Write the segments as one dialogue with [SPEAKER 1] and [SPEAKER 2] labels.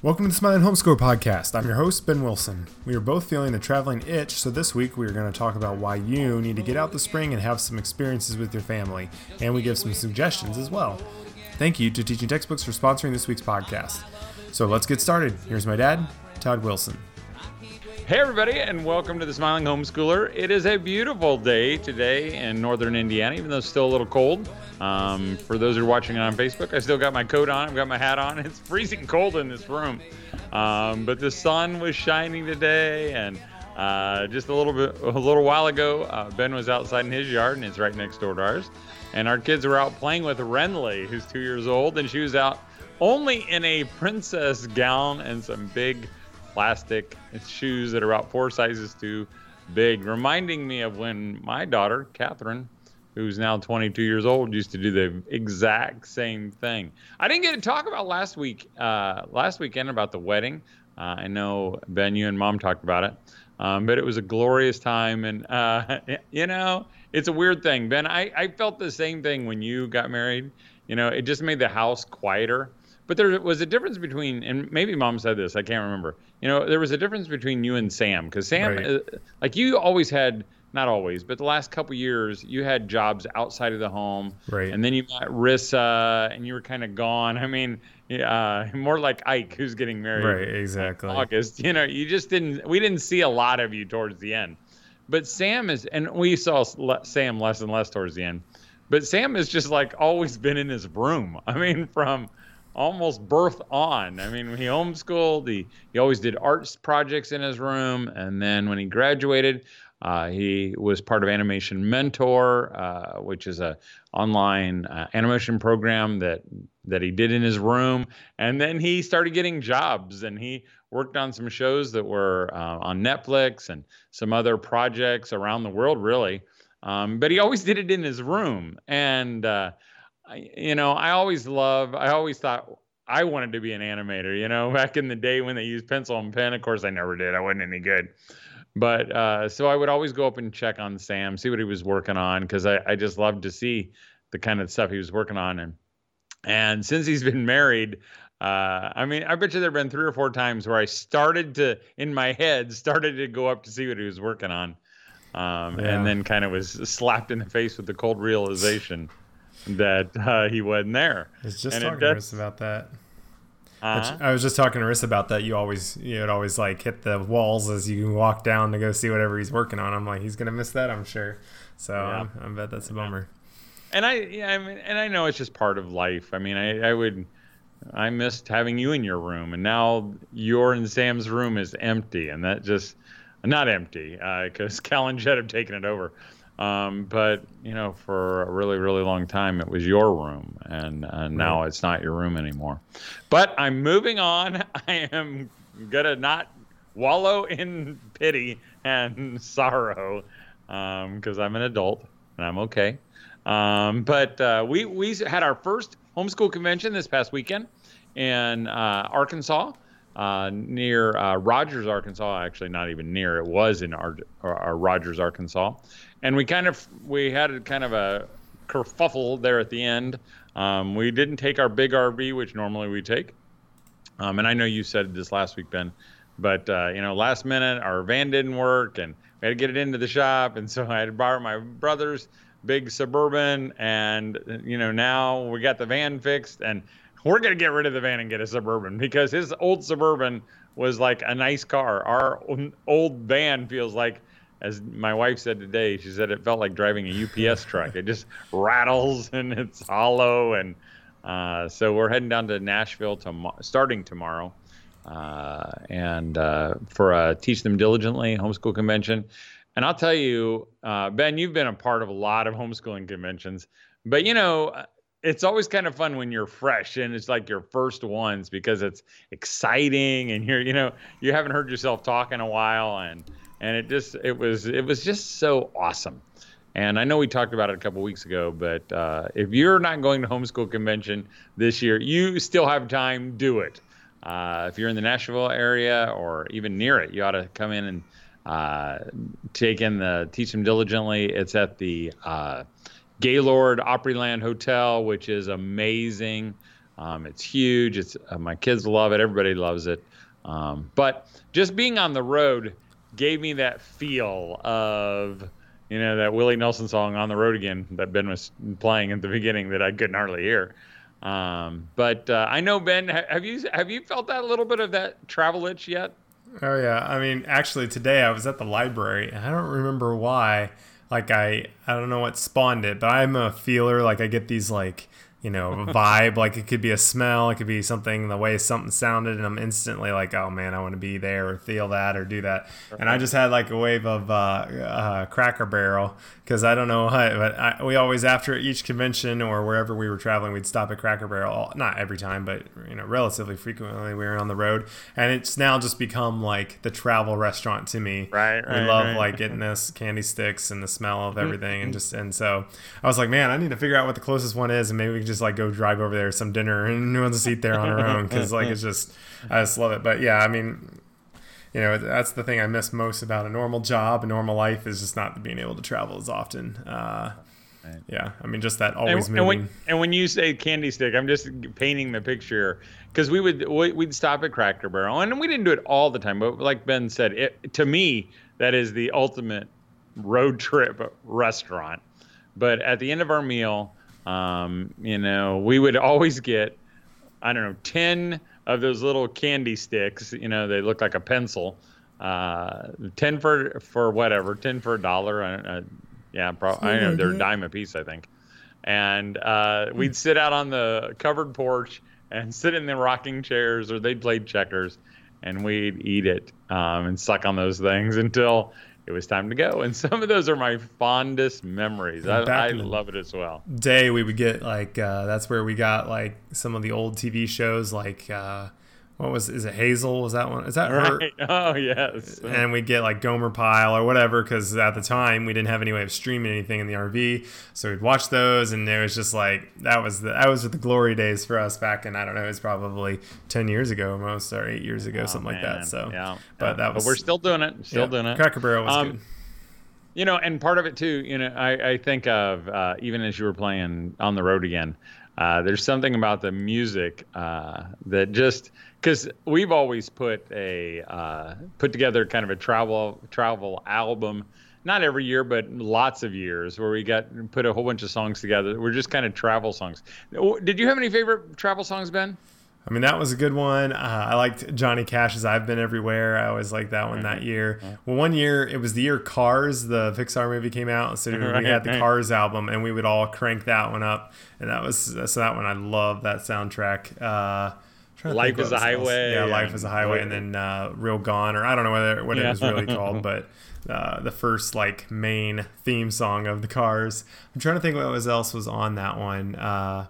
[SPEAKER 1] Welcome to the Smiling Homeschooler Podcast. I'm your host, Ben Wilson. We are both feeling a traveling itch, so this week we are going to talk about why you need to get out the spring and have some experiences with your family, and we give some suggestions as well. Thank you to Teaching Textbooks for sponsoring this week's podcast. So let's get started. Here's my dad, Todd Wilson.
[SPEAKER 2] Hey, everybody, and welcome to the Smiling Homeschooler. It is a beautiful day today in northern Indiana, even though it's still a little cold. Um, for those who are watching on Facebook, I still got my coat on, I've got my hat on. It's freezing cold in this room. Um, but the sun was shining today, and uh, just a little bit, a little while ago, uh, Ben was outside in his yard, and it's right next door to ours. And our kids were out playing with Renly, who's two years old, and she was out only in a princess gown and some big plastic shoes that are about four sizes too big, reminding me of when my daughter, Catherine, who's now 22 years old, used to do the exact same thing. I didn't get to talk about last week, uh, last weekend about the wedding. Uh, I know Ben, you and Mom talked about it, um, but it was a glorious time, and uh, you know, it's a weird thing, Ben. I, I felt the same thing when you got married. You know, it just made the house quieter. But there was a difference between, and maybe mom said this, I can't remember. You know, there was a difference between you and Sam because Sam, right. uh, like you always had, not always, but the last couple years, you had jobs outside of the home.
[SPEAKER 1] Right.
[SPEAKER 2] And then you met Rissa and you were kind of gone. I mean, uh, more like Ike who's getting married.
[SPEAKER 1] Right, exactly.
[SPEAKER 2] August. You know, you just didn't, we didn't see a lot of you towards the end. But Sam is, and we saw Sam less and less towards the end. But Sam has just like always been in his room. I mean, from almost birth on. I mean, he homeschooled. He he always did arts projects in his room, and then when he graduated, uh, he was part of Animation Mentor, uh, which is a online uh, animation program that that he did in his room. And then he started getting jobs, and he worked on some shows that were uh, on Netflix and some other projects around the world, really. Um, but he always did it in his room, and you know, I always love, I always thought I wanted to be an animator, you know, back in the day when they used pencil and pen. Of course, I never did. I wasn't any good. But uh, so I would always go up and check on Sam, see what he was working on, because I, I just loved to see the kind of stuff he was working on. And and since he's been married, uh, I mean, I bet you there have been three or four times where I started to, in my head, started to go up to see what he was working on. Um, yeah. And then kind of was slapped in the face with the cold realization that uh, he wasn't there.
[SPEAKER 1] I was just and talking to Riss about that. Uh-huh. I was just talking to Riss about that. You always, you would always like hit the walls as you walk down to go see whatever he's working on. I'm like, he's gonna miss that, I'm sure. So yeah. I bet that's a bummer.
[SPEAKER 2] And I, yeah, I mean, and I know it's just part of life. I mean, I, I would, I missed having you in your room, and now your and Sam's room is empty, and that just, not empty, because uh, Cal and Jed have taken it over. Um, but you know, for a really, really long time, it was your room, and uh, now right. it's not your room anymore. But I'm moving on. I am gonna not wallow in pity and sorrow because um, I'm an adult and I'm okay. Um, but uh, we we had our first homeschool convention this past weekend in uh, Arkansas. Uh, near uh, Rogers, Arkansas. Actually, not even near. It was in our, our Rogers, Arkansas and we kind of we had kind of a kerfuffle there at the end. Um, we didn't take our big RV, which normally we take. Um, and I know you said this last week, Ben, but uh, you know, last minute our van didn't work, and we had to get it into the shop, and so I had to borrow my brother's big suburban, and you know, now we got the van fixed, and we're gonna get rid of the van and get a suburban because his old suburban was like a nice car. Our old van feels like as my wife said today, she said it felt like driving a UPS truck. It just rattles and it's hollow. And uh, so we're heading down to Nashville to, starting tomorrow. Uh, and uh, for a Teach Them Diligently homeschool convention. And I'll tell you, uh, Ben, you've been a part of a lot of homeschooling conventions, but you know, it's always kind of fun when you're fresh and it's like your first ones because it's exciting and you're, you know, you haven't heard yourself talk in a while and and it just it was it was just so awesome. And I know we talked about it a couple weeks ago, but uh, if you're not going to homeschool convention this year, you still have time. Do it. Uh, if you're in the Nashville area or even near it, you ought to come in and uh, take in the Teach Them Diligently. It's at the uh, Gaylord Opryland Hotel, which is amazing. Um, it's huge. It's uh, my kids love it. Everybody loves it. Um, but just being on the road gave me that feel of you know that Willie Nelson song "On the Road Again" that Ben was playing at the beginning that I couldn't hardly hear. Um, but uh, I know Ben, have you have you felt that a little bit of that travel itch yet?
[SPEAKER 1] Oh yeah, I mean, actually today I was at the library and I don't remember why. Like I, I don't know what spawned it, but I'm a feeler. Like I get these like you know, vibe. like it could be a smell, it could be something, the way something sounded, and I'm instantly like, oh man, I want to be there or feel that or do that. And I just had like a wave of uh, uh, Cracker Barrel because I don't know what, but I, we always after each convention or wherever we were traveling, we'd stop at Cracker Barrel. Not every time, but you know, relatively frequently we were on the road, and it's now just become like the travel restaurant to me.
[SPEAKER 2] Right.
[SPEAKER 1] right We love right. like getting this candy sticks and the smell of mm-hmm. everything, and just and so I was like, man, I need to figure out what the closest one is, and maybe we can just like go drive over there some dinner and no one's a seat there on our own because like it's just I just love it. But yeah, I mean, you know that's the thing I miss most about a normal job, a normal life is just not being able to travel as often. Uh, yeah, I mean, just that always
[SPEAKER 2] and,
[SPEAKER 1] moving.
[SPEAKER 2] And when, and when, you say candy stick, I'm just painting the picture because we would we'd stop at Cracker Barrel, and we didn't do it all the time, but like Ben said, it, to me that is the ultimate road trip restaurant. But at the end of our meal, um, you know, we would always get, I don't know, 10 of those little candy sticks. You know, they look like a pencil. Uh, 10 for, for whatever, 10 for a dollar. Uh, yeah, probably. I know they're a dime a piece, I think. And uh, we'd sit out on the covered porch and sit in the rocking chairs, or they'd play checkers, and we'd eat it um, and suck on those things until it was time to go. And some of those are my fondest memories. I, I love it as well.
[SPEAKER 1] Day we would get like uh, that's where we got like some of the old TV shows like uh, what was is it Hazel? Was that one? Is that right.
[SPEAKER 2] her? Oh yes.
[SPEAKER 1] And we get like Gomer Pyle or whatever because at the time we didn't have any way of streaming anything in the RV, so we'd watch those, and it was just like that was the that was the glory days for us back in I don't know it was probably ten years ago almost or eight years ago oh, something man. like that. So
[SPEAKER 2] yeah,
[SPEAKER 1] but
[SPEAKER 2] yeah.
[SPEAKER 1] that was.
[SPEAKER 2] But we're still doing it. Still yeah, doing it.
[SPEAKER 1] Cracker Barrel was um, good.
[SPEAKER 2] You know, and part of it too. You know, I, I think of uh, even as you were playing on the road again. Uh, there's something about the music uh, that just because we've always put a uh, put together kind of a travel travel album not every year but lots of years where we got put a whole bunch of songs together. We're just kind of travel songs. Did you have any favorite travel songs ben
[SPEAKER 1] I mean, that was a good one. Uh, I liked Johnny Cash's "I've Been Everywhere." I always liked that one that year. Well, one year it was the year Cars, the Pixar movie, came out, so we had the Cars album, and we would all crank that one up, and that was so that one I love that soundtrack. Uh,
[SPEAKER 2] Life is a highway.
[SPEAKER 1] Yeah, Life is a highway, and then uh, Real Gone, or I don't know whether what yeah. it was really called, but uh, the first like main theme song of the Cars. I'm trying to think what was else was on that one. Uh,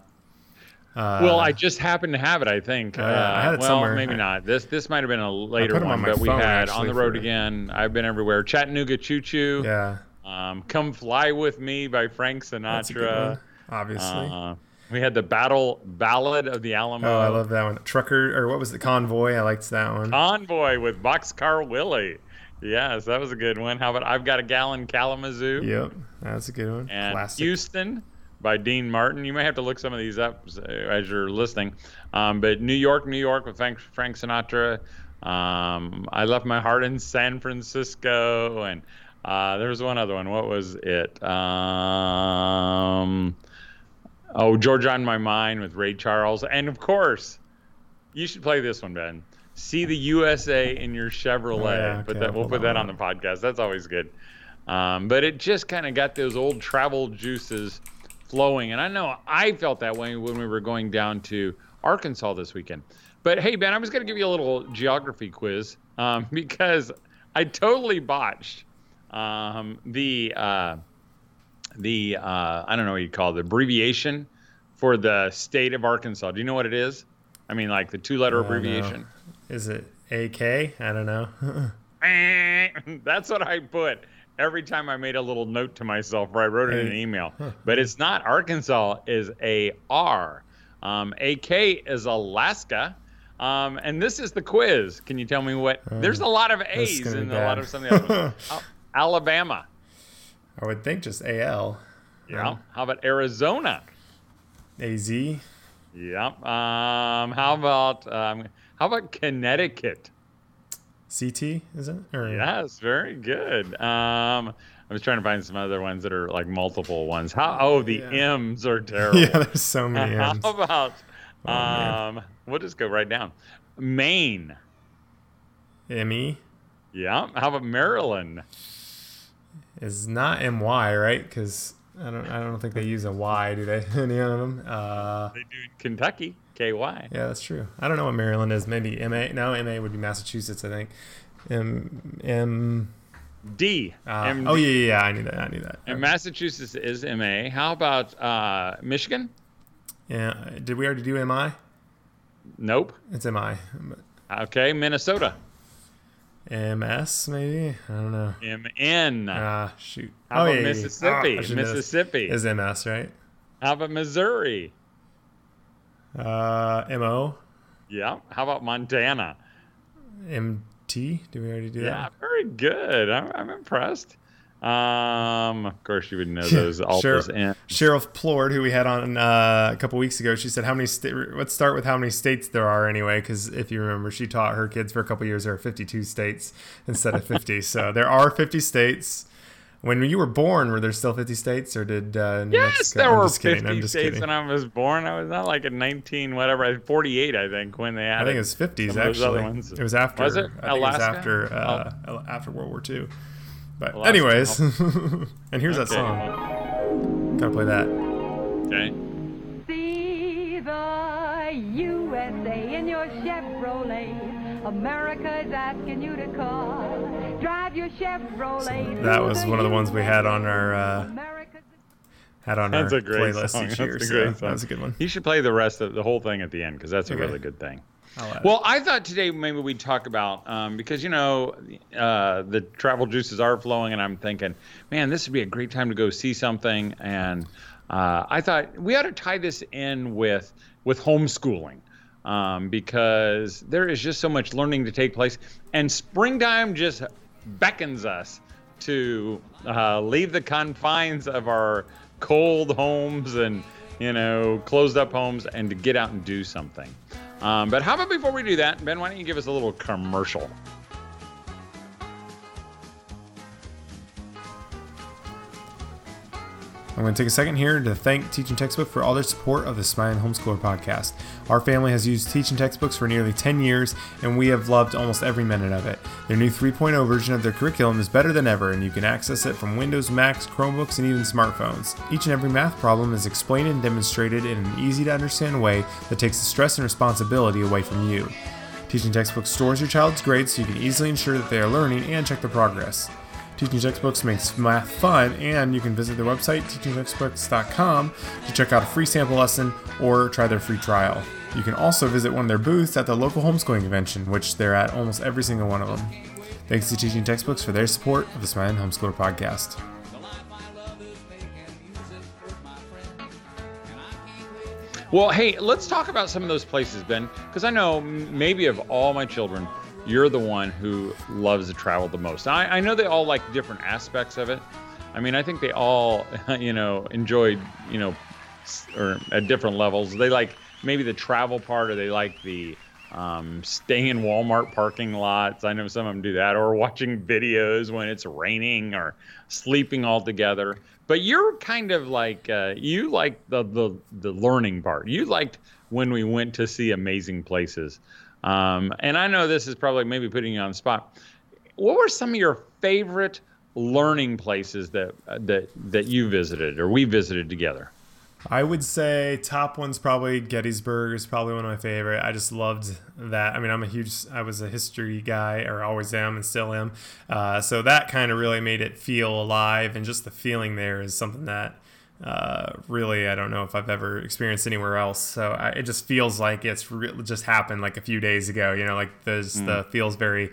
[SPEAKER 2] uh, well, I just happened to have it. I think.
[SPEAKER 1] Uh, I had it
[SPEAKER 2] well,
[SPEAKER 1] somewhere.
[SPEAKER 2] maybe not. This this might have been a later one, but we had on the road for... again. I've been everywhere. Chattanooga Choo Choo.
[SPEAKER 1] Yeah.
[SPEAKER 2] Um, Come Fly with Me by Frank Sinatra.
[SPEAKER 1] obviously. Uh,
[SPEAKER 2] we had the Battle Ballad of the Alamo.
[SPEAKER 1] Oh, I love that one. Trucker or what was the Convoy. I liked that one.
[SPEAKER 2] Convoy with Boxcar Willie. Yes, that was a good one. How about I've got a Gal in Kalamazoo?
[SPEAKER 1] Yep, that's a good one.
[SPEAKER 2] And
[SPEAKER 1] Classic.
[SPEAKER 2] Houston by Dean Martin. You may have to look some of these up as you're listening. Um, but New York, New York with Frank, Frank Sinatra. Um, I left my heart in San Francisco, and uh, there was one other one. What was it? Um, oh, Georgia on My Mind with Ray Charles, and of course, you should play this one, Ben. See the USA in your Chevrolet. Oh, yeah, okay, that, we'll put that on the podcast. That's always good. Um, but it just kind of got those old travel juices flowing. And I know I felt that way when we were going down to Arkansas this weekend. But hey, Ben, I was going to give you a little geography quiz um, because I totally botched um, the uh, the uh, I don't know what you call it, the abbreviation for the state of Arkansas. Do you know what it is? I mean, like the two-letter abbreviation.
[SPEAKER 1] Is it AK? I don't know.
[SPEAKER 2] That's what I put every time I made a little note to myself or I wrote it in an email. But it's not Arkansas is a R. Um, AK is Alaska. Um, and this is the quiz. Can you tell me what? Uh, there's a lot of A's in a lot of some of the Alabama.
[SPEAKER 1] I would think just AL.
[SPEAKER 2] Yeah. How about Arizona?
[SPEAKER 1] AZ.
[SPEAKER 2] Yep. Um, how about um, how about Connecticut?
[SPEAKER 1] CT is it? Or
[SPEAKER 2] Yes, very good. Um, I was trying to find some other ones that are like multiple ones. How? Oh, the
[SPEAKER 1] Yeah.
[SPEAKER 2] M's are terrible.
[SPEAKER 1] yeah, there's so many.
[SPEAKER 2] How
[SPEAKER 1] M's.
[SPEAKER 2] about?
[SPEAKER 1] Oh,
[SPEAKER 2] um, we'll just go right down. Maine.
[SPEAKER 1] ME
[SPEAKER 2] Yeah. How about Maryland?
[SPEAKER 1] is not MY, right? Because I don't I don't think they use a Y, do they? Any of them? Uh,
[SPEAKER 2] They do Kentucky. KY.
[SPEAKER 1] yeah, that's true. I don't know what Maryland is. Maybe MA. No, MA would be Massachusetts, I think. M M.
[SPEAKER 2] D.
[SPEAKER 1] Uh, oh yeah, yeah, yeah, I knew that. I knew that.
[SPEAKER 2] And Massachusetts is MA. How about uh, Michigan?
[SPEAKER 1] Yeah. Did we already do MI?
[SPEAKER 2] Nope.
[SPEAKER 1] It's MI.
[SPEAKER 2] Okay. Minnesota.
[SPEAKER 1] MS maybe. I don't know.
[SPEAKER 2] MN.
[SPEAKER 1] Ah, shoot.
[SPEAKER 2] How
[SPEAKER 1] oh,
[SPEAKER 2] about
[SPEAKER 1] yeah.
[SPEAKER 2] Mississippi?
[SPEAKER 1] I should know this.
[SPEAKER 2] Mississippi.
[SPEAKER 1] is MS right?
[SPEAKER 2] How about Missouri?
[SPEAKER 1] Uh, MO,
[SPEAKER 2] Yeah. How about Montana?
[SPEAKER 1] MT. Did we already do
[SPEAKER 2] Yeah,
[SPEAKER 1] that?
[SPEAKER 2] Yeah, very good. I'm, I'm impressed. Um, of course, you would know those all in.
[SPEAKER 1] Cheryl Plord, who we had on uh, a couple weeks ago, she said, "How many? Sta- let's start with how many states there are anyway, because if you remember, she taught her kids for a couple years. There are 52 states instead of 50, so there are 50 states. When you were born, were there still 50 states, or did uh, New
[SPEAKER 2] Yes,
[SPEAKER 1] Mexico-
[SPEAKER 2] there
[SPEAKER 1] I'm
[SPEAKER 2] were
[SPEAKER 1] just kidding.
[SPEAKER 2] 50
[SPEAKER 1] I'm just
[SPEAKER 2] states
[SPEAKER 1] kidding.
[SPEAKER 2] when I was born. I was not like a 19, whatever, 48, I think, when they had
[SPEAKER 1] I think
[SPEAKER 2] it.
[SPEAKER 1] it was 50s
[SPEAKER 2] Some of those other
[SPEAKER 1] actually. It was after.
[SPEAKER 2] Was it?
[SPEAKER 1] I
[SPEAKER 2] Alaska?
[SPEAKER 1] it was after uh, after World War II. But
[SPEAKER 2] Alaska.
[SPEAKER 1] anyways, and here's that song. Gotta play that.
[SPEAKER 2] Okay.
[SPEAKER 3] See the USA in your Chevrolet. America's asking you to call. Drive your Chevrolet.
[SPEAKER 1] That was one of the ones we had on our uh, had on
[SPEAKER 2] That's
[SPEAKER 1] our
[SPEAKER 2] a great
[SPEAKER 1] playlist
[SPEAKER 2] song.
[SPEAKER 1] each
[SPEAKER 2] That's
[SPEAKER 1] year.
[SPEAKER 2] a
[SPEAKER 1] so
[SPEAKER 2] great song.
[SPEAKER 1] that was a good one.
[SPEAKER 2] You should play the rest of the whole thing at the end because that's a really good thing. Well, I thought today maybe we'd talk about um, because you know uh, the travel juices are flowing, and I'm thinking, man, this would be a great time to go see something. And uh, I thought we ought to tie this in with with homeschooling um, because there is just so much learning to take place, and springtime just beckons us to uh, leave the confines of our cold homes and you know closed up homes and to get out and do something. Um, but how about before we do that, Ben? Why don't you give us a little commercial?
[SPEAKER 1] I'm going to take a second here to thank Teaching Textbook for all their support of the Smiling Homeschooler podcast. Our family has used Teaching Textbooks for nearly 10 years, and we have loved almost every minute of it. Their new 3.0 version of their curriculum is better than ever, and you can access it from Windows, Macs, Chromebooks, and even smartphones. Each and every math problem is explained and demonstrated in an easy to understand way that takes the stress and responsibility away from you. Teaching Textbooks stores your child's grades so you can easily ensure that they are learning and check their progress. Teaching Textbooks makes math fun, and you can visit their website, teachingtextbooks.com, to check out a free sample lesson or try their free trial. You can also visit one of their booths at the local homeschooling convention, which they're at almost every single one of them. Thanks to Teaching Textbooks for their support of the Smiling Homeschooler podcast.
[SPEAKER 2] Well, hey, let's talk about some of those places, Ben, because I know maybe of all my children, you're the one who loves to travel the most. I, I know they all like different aspects of it. I mean, I think they all, you know, enjoyed, you know, or at different levels. They like maybe the travel part, or they like the um, staying in Walmart parking lots. I know some of them do that, or watching videos when it's raining, or sleeping all together. But you're kind of like uh, you like the, the the learning part. You liked when we went to see amazing places. Um, and I know this is probably maybe putting you on the spot. What were some of your favorite learning places that uh, that that you visited or we visited together?
[SPEAKER 1] I would say top one's probably Gettysburg is probably one of my favorite. I just loved that. I mean, I'm a huge, I was a history guy, or always am, and still am. Uh, so that kind of really made it feel alive, and just the feeling there is something that uh, really I don't know if I've ever experienced anywhere else. So I, it just feels like it's re- just happened like a few days ago. You know, like there's the feels very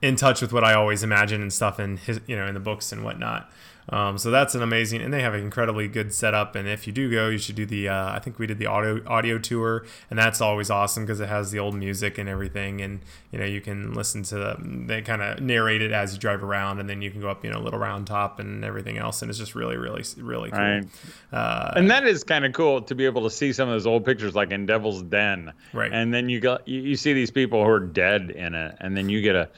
[SPEAKER 1] in touch with what I always imagine and stuff in his, you know, in the books and whatnot. Um, so that's an amazing, and they have an incredibly good setup. And if you do go, you should do the. Uh, I think we did the audio audio tour, and that's always awesome because it has the old music and everything, and you know you can listen to the, they kind of narrate it as you drive around, and then you can go up, you know, a little round top and everything else, and it's just really, really, really cool.
[SPEAKER 2] Right.
[SPEAKER 1] Uh,
[SPEAKER 2] and that is kind of cool to be able to see some of those old pictures, like in Devil's Den.
[SPEAKER 1] Right.
[SPEAKER 2] And then you got you, you see these people who are dead in it, and then you get a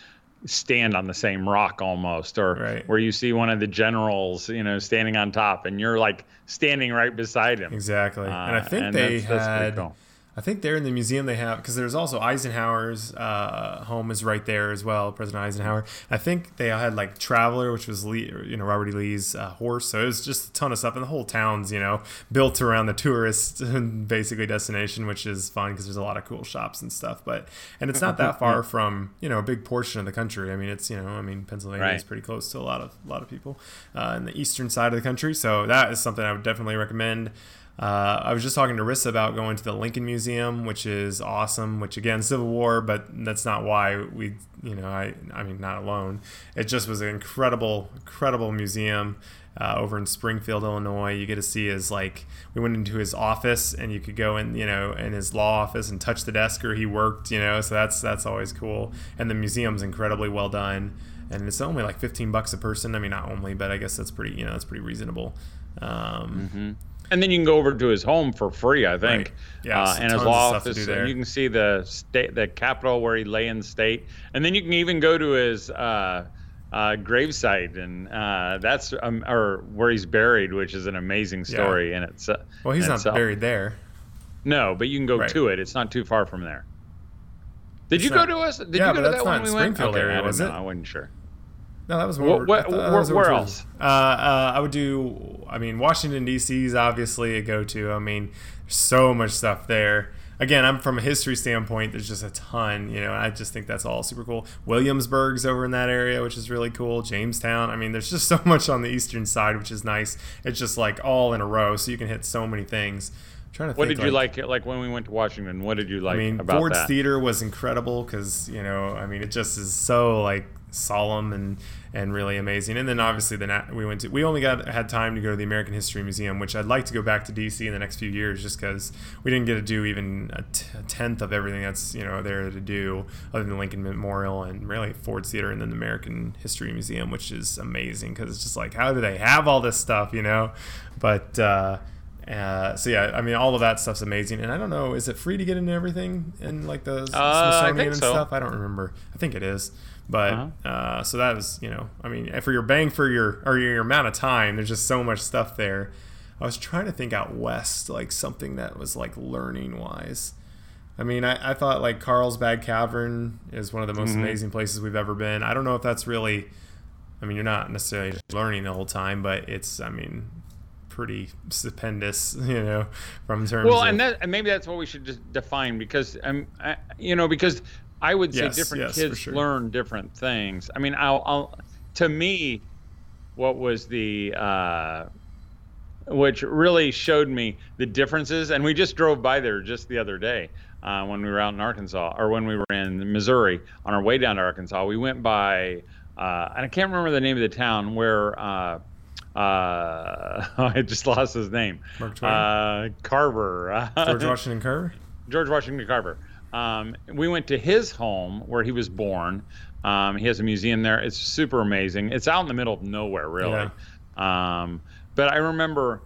[SPEAKER 2] stand on the same rock almost or
[SPEAKER 1] Right.
[SPEAKER 2] where you see one of the generals you know standing on top and you're like standing right beside him
[SPEAKER 1] Exactly. and I
[SPEAKER 2] Uh,
[SPEAKER 1] think
[SPEAKER 2] and
[SPEAKER 1] they
[SPEAKER 2] that's- that's
[SPEAKER 1] had.
[SPEAKER 2] cool.
[SPEAKER 1] I think there in the museum they have because there's also Eisenhower's uh, home is right there as well. President Eisenhower. I think they had like Traveler, which was Lee, you know Robert E. Lee's uh, horse. So it was just a ton of stuff, and the whole town's you know built around the tourist basically destination, which is fun because there's a lot of cool shops and stuff. But and it's not that far from you know a big portion of the country. I mean, it's you know I mean Pennsylvania is pretty close to a lot of a lot of people uh, in the eastern side of the country. So that is something I would definitely recommend. Uh, I was just talking to Rissa about going to the Lincoln Museum, which is awesome. Which again, Civil War, but that's not why we, you know, I, I mean, not alone. It just was an incredible, incredible museum uh, over in Springfield, Illinois. You get to see his like, we went into his office, and you could go in, you know, in his law office and touch the desk where he worked, you know. So that's that's always cool. And the museum's incredibly well done, and it's only like fifteen bucks a person. I mean, not only, but I guess that's pretty, you know, that's pretty reasonable. Um,
[SPEAKER 2] and then you can go over to his home for free i think
[SPEAKER 1] Right. Yeah,
[SPEAKER 2] uh, and his
[SPEAKER 1] of
[SPEAKER 2] law office and you can see the state the capitol where he lay in state and then you can even go to his uh, uh, gravesite and uh, that's um, or where he's buried which is an amazing story Yeah. and it's uh,
[SPEAKER 1] Well, he's not
[SPEAKER 2] itself.
[SPEAKER 1] buried there.
[SPEAKER 2] No, but you can go
[SPEAKER 1] Right.
[SPEAKER 2] to it. It's not too far from there. Did
[SPEAKER 1] It's
[SPEAKER 2] you
[SPEAKER 1] not-
[SPEAKER 2] go to us? Did
[SPEAKER 1] Yeah,
[SPEAKER 2] you go to that when we went?
[SPEAKER 1] Springfield
[SPEAKER 2] okay,
[SPEAKER 1] area,
[SPEAKER 2] I
[SPEAKER 1] was
[SPEAKER 2] know.
[SPEAKER 1] it?
[SPEAKER 2] I wasn't sure.
[SPEAKER 1] No, that was more.
[SPEAKER 2] wh-
[SPEAKER 1] I thought that
[SPEAKER 2] wh-
[SPEAKER 1] was
[SPEAKER 2] where else?
[SPEAKER 1] Uh, uh, I would do. I mean, Washington D.C. is obviously a go-to. I mean, there's so much stuff there. Again, I'm from a history standpoint. There's just a ton. You know, I just think that's all super cool. Williamsburg's over in that area, which is really cool. Jamestown. I mean, there's just so much on the eastern side, which is nice. It's just like all in a row, so you can hit so many things. To
[SPEAKER 2] What
[SPEAKER 1] think,
[SPEAKER 2] did you like? Like when we went to Washington, what did you like
[SPEAKER 1] I mean, Ford's
[SPEAKER 2] that?
[SPEAKER 1] Theater was incredible because you know, I mean, it just is so like solemn and and really amazing. And then obviously the nat- we went to we only got had time to go to the American History Museum, which I'd like to go back to DC in the next few years, just because we didn't get to do even a, t- a tenth of everything that's you know there to do, other than Lincoln Memorial and really Ford Theater and then the American History Museum, which is amazing because it's just like how do they have all this stuff, you know? But uh, uh, so yeah, I mean, all of that stuff's amazing, and I don't know, is it free to get into everything and like the
[SPEAKER 2] I
[SPEAKER 1] Smithsonian and
[SPEAKER 2] so.
[SPEAKER 1] stuff? I don't remember. I think it is, but
[SPEAKER 2] Uh-huh.
[SPEAKER 1] uh, so that was, you know, I mean, for your bang for your or your amount of time, there's just so much stuff there. I was trying to think out west, like something that was like learning wise. I mean, I, I thought like Carlsbad Cavern is one of the most
[SPEAKER 2] Mm-hmm.
[SPEAKER 1] amazing places we've ever been. I don't know if that's really, I mean, you're not necessarily learning the whole time, but it's, I mean, pretty stupendous, you know, from terms
[SPEAKER 2] Well,
[SPEAKER 1] of.
[SPEAKER 2] and that and maybe that's what we should just define because um, I, you know, because I would say
[SPEAKER 1] Yes,
[SPEAKER 2] different
[SPEAKER 1] yes,
[SPEAKER 2] kids
[SPEAKER 1] sure.
[SPEAKER 2] learn different things. I mean, I'll, I'll to me, what was the uh, which really showed me the differences, and we just drove by there just the other day. Uh, when we were out in Arkansas, or when we were in Missouri on our way down to Arkansas, we went by, uh, and I can't remember the name of the town where uh, uh, I just lost his name.
[SPEAKER 1] Mark Twain?
[SPEAKER 2] Uh, Carver.
[SPEAKER 1] George Washington Carver?
[SPEAKER 2] George Washington Carver. Um, we went to his home where he was born. Um, he has a museum there. It's super amazing. It's out in the middle of nowhere, really. Um, but I remember,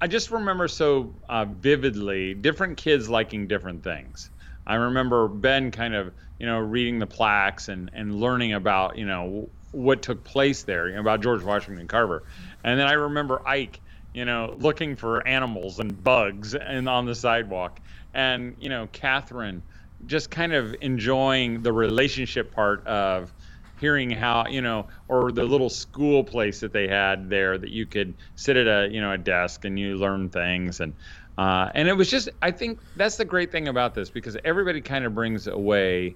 [SPEAKER 2] I just remember so uh, vividly different kids liking different things. I remember Ben kind of, you know, reading the plaques and, and learning about, you know, what took place there, you know, about George Washington Carver. And then I remember Ike, you know, looking for animals and bugs and on the sidewalk. And, you know, Catherine just kind of enjoying the relationship part of hearing how, you know, or the little school place that they had there that you could sit at a, you know, a desk and you learn things. And, uh, and it was just, I think that's the great thing about this because everybody kind of brings away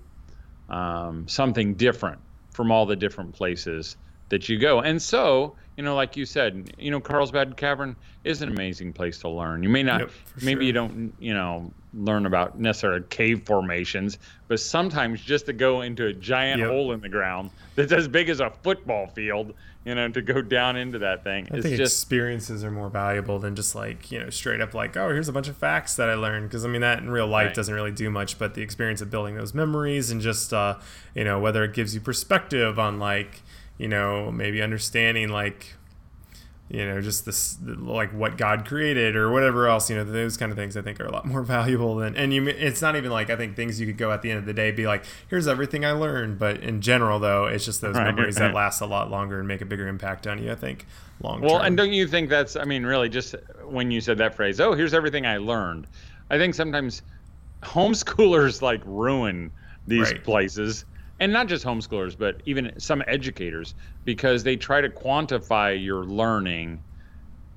[SPEAKER 2] um, something different from all the different places that you go. And so, you know, like you said, you know, Carlsbad Cavern is an amazing place to learn. You may not,
[SPEAKER 1] Yep,
[SPEAKER 2] maybe
[SPEAKER 1] sure.
[SPEAKER 2] you don't, you know, learn about necessarily cave formations, but sometimes just to go into a giant
[SPEAKER 1] Yep.
[SPEAKER 2] hole in the ground that's as big as a football field, you know, to go down into that thing.
[SPEAKER 1] I think
[SPEAKER 2] just
[SPEAKER 1] experiences are more valuable than just like you know straight up like oh here's a bunch of facts that I learned because I mean that in real life
[SPEAKER 2] Right.
[SPEAKER 1] doesn't really do much but the experience of building those memories and just uh, you know whether it gives you perspective on like you know maybe understanding like you know just this like what God created or whatever else you know those kind of things I think are a lot more valuable than and you it's not even like I think things you could go at the end of the day be like here's everything I learned but in general though it's just those
[SPEAKER 2] Right,
[SPEAKER 1] memories that last a lot longer and make a bigger impact on you I think long
[SPEAKER 2] Well, and don't you think that's, I mean, really, just when you said that phrase, oh, here's everything I learned. I think sometimes homeschoolers like ruin these
[SPEAKER 1] Right.
[SPEAKER 2] places. And not just homeschoolers, but even some educators, because they try to quantify your learning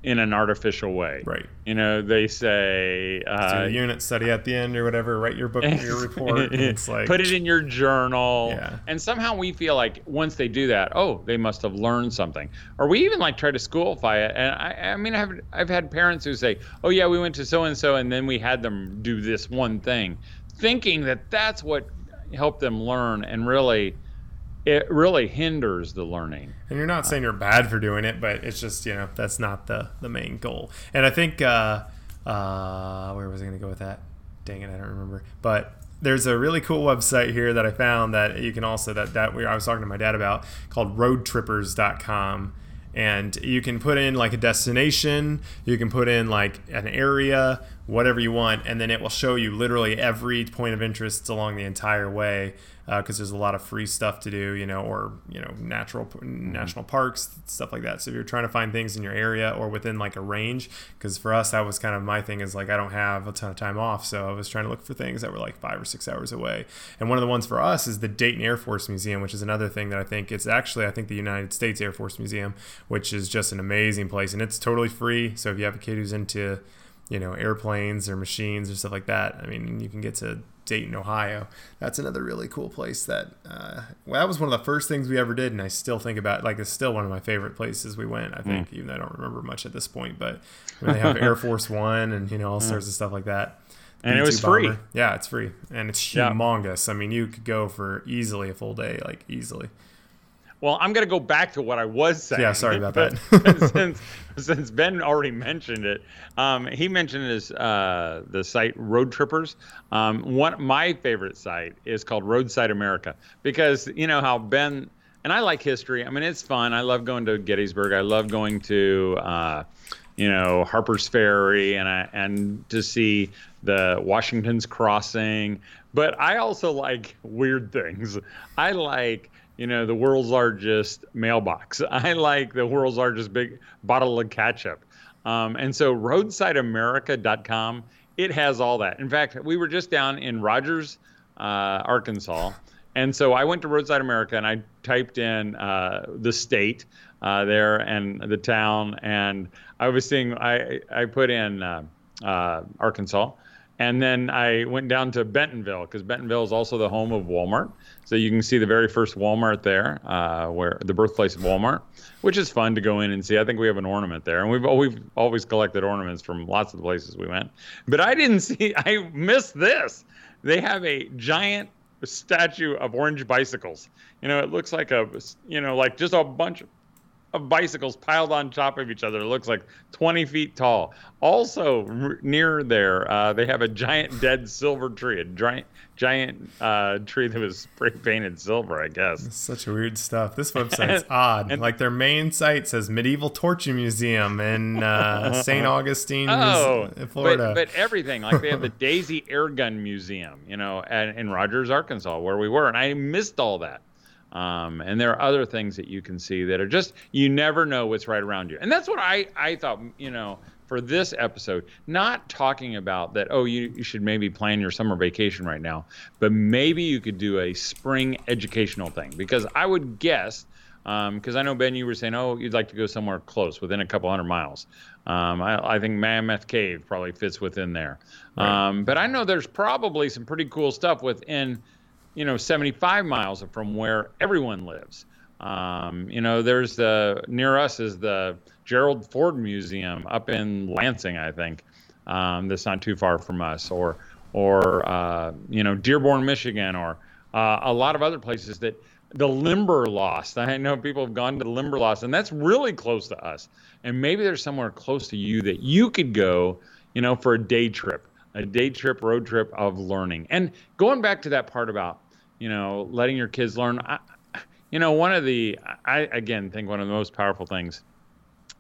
[SPEAKER 2] in an artificial way.
[SPEAKER 1] Right.
[SPEAKER 2] You know, they say,
[SPEAKER 1] do
[SPEAKER 2] uh,
[SPEAKER 1] a unit study at the end or whatever. Write your book, your report. It's like
[SPEAKER 2] put it in your journal
[SPEAKER 1] Yeah.
[SPEAKER 2] and somehow we feel like once they do that oh they must have learned something or we even like try to schoolify it and i, I mean i've i've had parents who say oh yeah we went to so and so and then we had them do this one thing thinking that that's what helped them learn and really it really hinders the learning
[SPEAKER 1] And you're not saying you're bad for doing it, but it's just you know that's not the the main goal. And I think uh, uh, where was I going to go with that? Dang it, I don't remember. But there's a really cool website here that I found that you can also that that we I was talking to my dad about called roadtrippers.com. And you can put in like a destination, you can put in like an area, whatever you want, and then it will show you literally every point of interest along the entire way uh, because there's a lot of free stuff to do, you know, or you know, natural national mm-hmm. parks, stuff like that. So if you're trying to find things in your area or within like a range, because for us that was kind of my thing is like I don't have a ton of time off, so I was trying to look for things that were like five or six hours away. And one of the ones for us is the Dayton Air Force Museum, which is another thing that I think it's actually I think the United States Air Force Museum, which is just an amazing place and it's totally free. So if you have a kid who's into you know airplanes or machines or stuff like that, I mean you can get to Dayton, Ohio. That's another really cool place that uh, well, that was one of the first things we ever did, and I still think about like it's still one of my favorite places we went. I think even though I don't remember much at this point, but when they have Air Force One and you know all sorts of stuff like that.
[SPEAKER 2] And it
[SPEAKER 1] B-2
[SPEAKER 2] was free.
[SPEAKER 1] Yeah, it's free, and it's
[SPEAKER 2] Yeah.
[SPEAKER 1] humongous. I mean, you could go for easily a full day, like easily.
[SPEAKER 2] Well, I'm going to go back to what I was saying.
[SPEAKER 1] Yeah, sorry about that.
[SPEAKER 2] since since Ben already mentioned it, um, he mentioned his uh, the site Road Trippers. Um, one my favorite site is called Roadside America because you know how Ben and I like history. I mean, it's fun. I love going to Gettysburg. I love going to uh, you know Harper's Ferry and I, and to see the Washington's Crossing. But I also like weird things. I like you know the world's largest mailbox. I like the world's largest big bottle of ketchup. Um, and so roadsideamerica.com it has all that. In fact, we were just down in Rogers, uh, Arkansas. And so I went to Roadside America and I typed in uh, the state uh, there and the town, and I was seeing I I put in uh, uh, Arkansas, and then I went down to Bentonville because Bentonville is also the home of Walmart. So you can see the very first Walmart there, uh, where the birthplace of Walmart, which is fun to go in and see. I think we have an ornament there, and we've always always collected ornaments from lots of the places we went. But I didn't see. I missed this. They have a giant statue of orange bicycles. You know, it looks like a, you know, like just a bunch of bicycles piled on top of each other. It looks like 20 feet tall. Also, r- near there, uh, they have a giant dead silver tree, a giant, giant uh, tree that was spray painted silver, I guess.
[SPEAKER 1] Such weird stuff. This website's odd.
[SPEAKER 2] and-
[SPEAKER 1] like their main site says Medieval Torture Museum in uh, St. Augustine,
[SPEAKER 2] Oh,
[SPEAKER 1] Florida.
[SPEAKER 2] But, but everything like they have the Daisy Air Gun Museum, you know, at, in Rogers, Arkansas, where we were, and I missed all that. Um, and there are other things that you can see that are just you never know what's right around you, and that's what I I thought you know for this episode, not talking about that. Oh, you, you should maybe plan your summer vacation right now, but maybe you could do a spring educational thing because I would guess because I know Ben, you were saying, oh, you'd like to go somewhere close, within a couple hundred miles. Um, I, I think Mammoth Cave probably fits within there. Um, but I know there's probably some pretty cool stuff within, you know, 75 miles from where everyone lives. Um, you know, there's the near us is the Gerald Ford Museum up in Lansing, I think. Um, that's not too far from us, or or uh, you know Dearborn, Michigan, or uh, a lot of other places that the Limberlost. I know people have gone to the Limberlost, and that's really close to us. And maybe there's somewhere close to you that you could go, you know, for a day trip, a day trip, road trip of learning. And going back to that part about, you know, letting your kids learn. I, you know, one of the I again think one of the most powerful things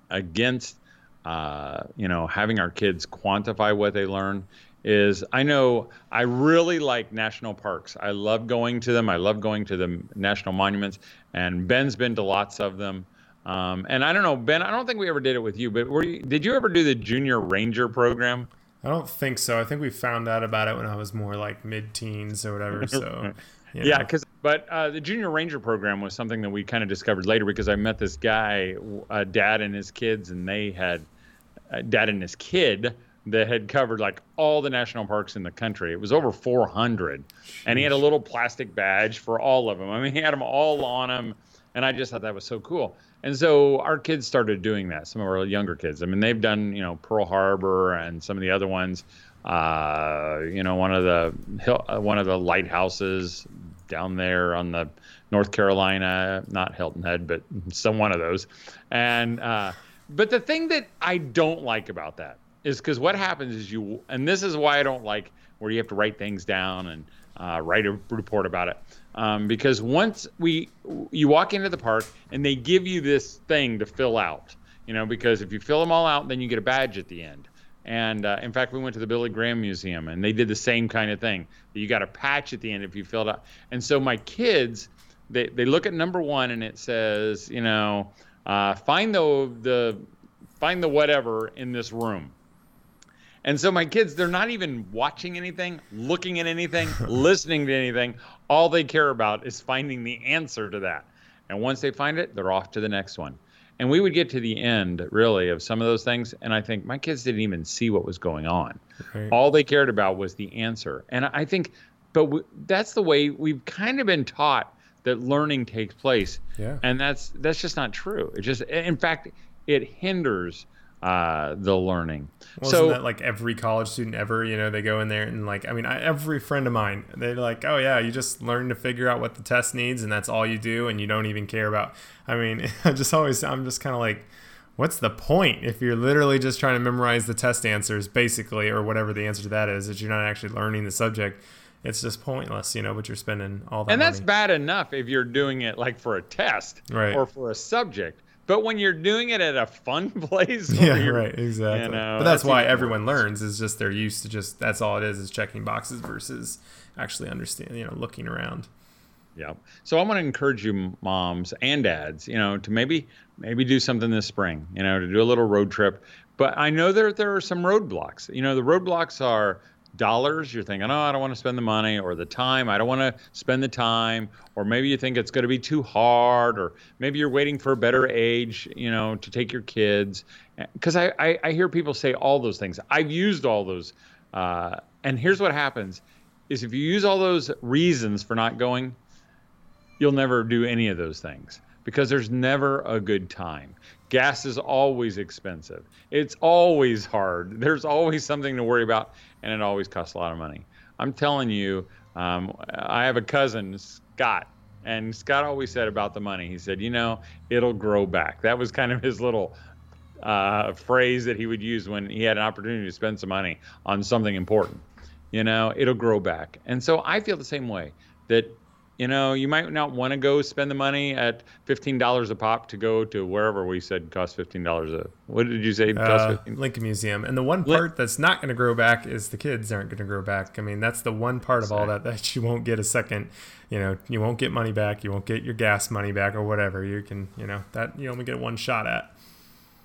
[SPEAKER 2] against uh, you know having our kids quantify what they learn is I know I really like national parks. I love going to them. I love going to the national monuments, and Ben's been to lots of them. Um, and I don't know, Ben. I don't think we ever did it with you, but you, did you ever do the Junior Ranger program?
[SPEAKER 1] I don't think so. I think we found out about it when I was more like mid-teens or whatever. So,
[SPEAKER 2] you know. yeah, because but uh, the Junior Ranger program was something that we kind of discovered later because I met this guy, uh, dad and his kids, and they had uh, dad and his kid that had covered like all the national parks in the country. It was over 400, Jeez. and he had a little plastic badge for all of them. I mean, he had them all on him, and I just thought that was so cool. And so our kids started doing that. Some of our younger kids. I mean, they've done you know Pearl Harbor and some of the other ones. Uh, you know, one of the hill, uh, one of the lighthouses down there on the North Carolina, not Hilton Head, but some one of those. And uh, but the thing that I don't like about that is because what happens is you, and this is why I don't like where you have to write things down and uh, write a report about it. Um, because once we, you walk into the park and they give you this thing to fill out, you know, because if you fill them all out, then you get a badge at the end. And uh, in fact, we went to the Billy Graham Museum and they did the same kind of thing. You got a patch at the end if you filled out. And so my kids, they, they look at number one and it says, you know, uh, find the the find the whatever in this room. And so my kids, they're not even watching anything, looking at anything, listening to anything. All they care about is finding the answer to that. And once they find it, they're off to the next one. And we would get to the end, really, of some of those things. And I think my kids didn't even see what was going on. Right. All they cared about was the answer. And I think, but that's the way we've kind of been taught that learning takes place. Yeah. And that's that's just not true. It just, in fact, it hinders uh, the learning.
[SPEAKER 1] Well, so that like every college student ever, you know, they go in there and like, I mean, I, every friend of mine, they're like, oh yeah, you just learn to figure out what the test needs, and that's all you do, and you don't even care about. I mean, I just always, I'm just kind of like, what's the point if you're literally just trying to memorize the test answers, basically, or whatever the answer to that is, that you're not actually learning the subject. It's just pointless, you know, but you're spending all that.
[SPEAKER 2] And that's
[SPEAKER 1] money.
[SPEAKER 2] bad enough if you're doing it like for a test right. or for a subject but when you're doing it at a fun place,
[SPEAKER 1] yeah, right, exactly. You know, but that's, that's why everyone worse. learns is just they're used to just that's all it is is checking boxes versus actually understanding, you know, looking around.
[SPEAKER 2] Yeah. So I want to encourage you, moms and dads, you know, to maybe maybe do something this spring, you know, to do a little road trip. But I know there there are some roadblocks. You know, the roadblocks are dollars, you're thinking, oh, I don't want to spend the money, or the time, I don't want to spend the time, or maybe you think it's going to be too hard, or maybe you're waiting for a better age, you know, to take your kids. Because I, I, I, hear people say all those things. I've used all those. Uh, and here's what happens is if you use all those reasons for not going, you'll never do any of those things because there's never a good time. Gas is always expensive. It's always hard. There's always something to worry about and it always costs a lot of money. I'm telling you, um, I have a cousin, Scott, and Scott always said about the money. He said, you know, it'll grow back. That was kind of his little uh, phrase that he would use when he had an opportunity to spend some money on something important. You know, it'll grow back. And so I feel the same way that you know, you might not want to go spend the money at fifteen dollars a pop to go to wherever we said cost fifteen dollars a. What did you say?
[SPEAKER 1] Uh, Lincoln Museum. And the one part that's not going to grow back is the kids aren't going to grow back. I mean, that's the one part of all that that you won't get a second. You know, you won't get money back. You won't get your gas money back or whatever. You can, you know, that you only get one shot at.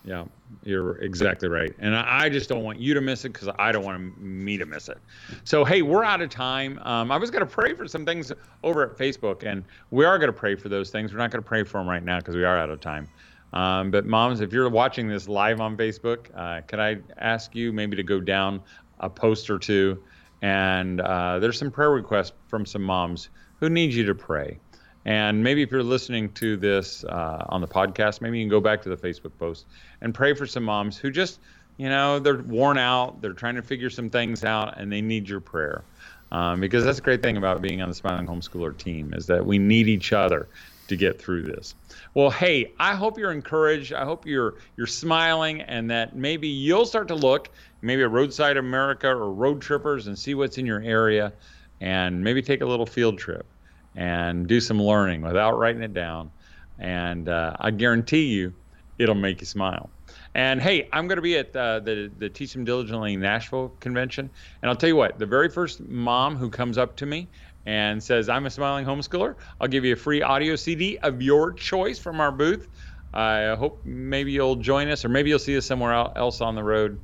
[SPEAKER 2] Yeah, you're exactly right. And I just don't want you to miss it because I don't want me to miss it. So, hey, we're out of time. Um, I was going to pray for some things over at Facebook, and we are going to pray for those things. We're not going to pray for them right now because we are out of time. Um, but, moms, if you're watching this live on Facebook, uh, could I ask you maybe to go down a post or two? And uh, there's some prayer requests from some moms who need you to pray. And maybe if you're listening to this uh, on the podcast, maybe you can go back to the Facebook post and pray for some moms who just, you know, they're worn out, they're trying to figure some things out, and they need your prayer. Um, because that's a great thing about being on the Smiling Homeschooler team is that we need each other to get through this. Well, hey, I hope you're encouraged. I hope you're you're smiling and that maybe you'll start to look maybe at Roadside America or Road Trippers and see what's in your area and maybe take a little field trip and do some learning without writing it down. And uh, I guarantee you, it'll make you smile. And hey, I'm going to be at uh, the the Teach Them Diligently Nashville convention, and I'll tell you what: the very first mom who comes up to me and says, I'm a smiling homeschooler, I'll give you a free audio CD of your choice from our booth. I hope maybe you'll join us or maybe you'll see us somewhere else on the road.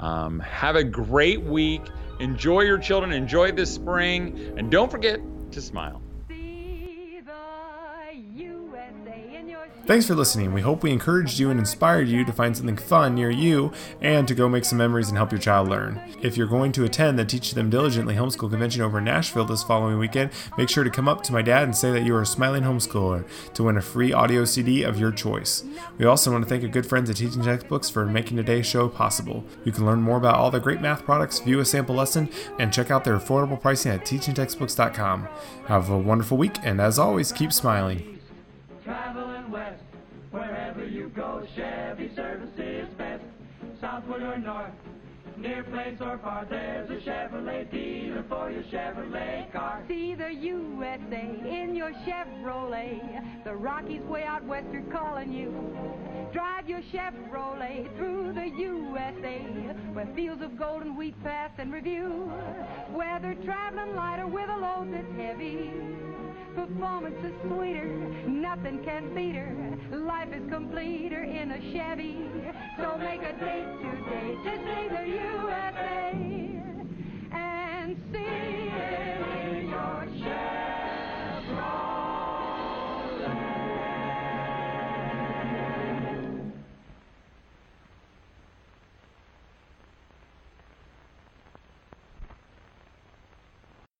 [SPEAKER 2] Um, have a great week. Enjoy your children. Enjoy this spring. And don't forget to smile.
[SPEAKER 1] Thanks for listening. We hope we encouraged you and inspired you to find something fun near you and to go make some memories and help your child learn. If you're going to attend the Teach Them Diligently Homeschool Convention over in Nashville this following weekend, make sure to come up to my dad and say that you are a smiling homeschooler to win a free audio CD of your choice. We also want to thank our good friends at Teaching Textbooks for making today's show possible. You can learn more about all the great math products, view a sample lesson, and check out their affordable pricing at teachingtextbooks.com. Have a wonderful week, and as always, keep smiling. Or north, near place or far, there's a Chevrolet dealer for your Chevrolet car. See the USA in your Chevrolet. The Rockies way out west are calling you. Drive your Chevrolet through the USA, where fields of golden wheat pass and review. Whether traveling light or with a load that's heavy performance is sweeter. Nothing can beat her. Life is completer in a Chevy. So make a date today to see the USA and see.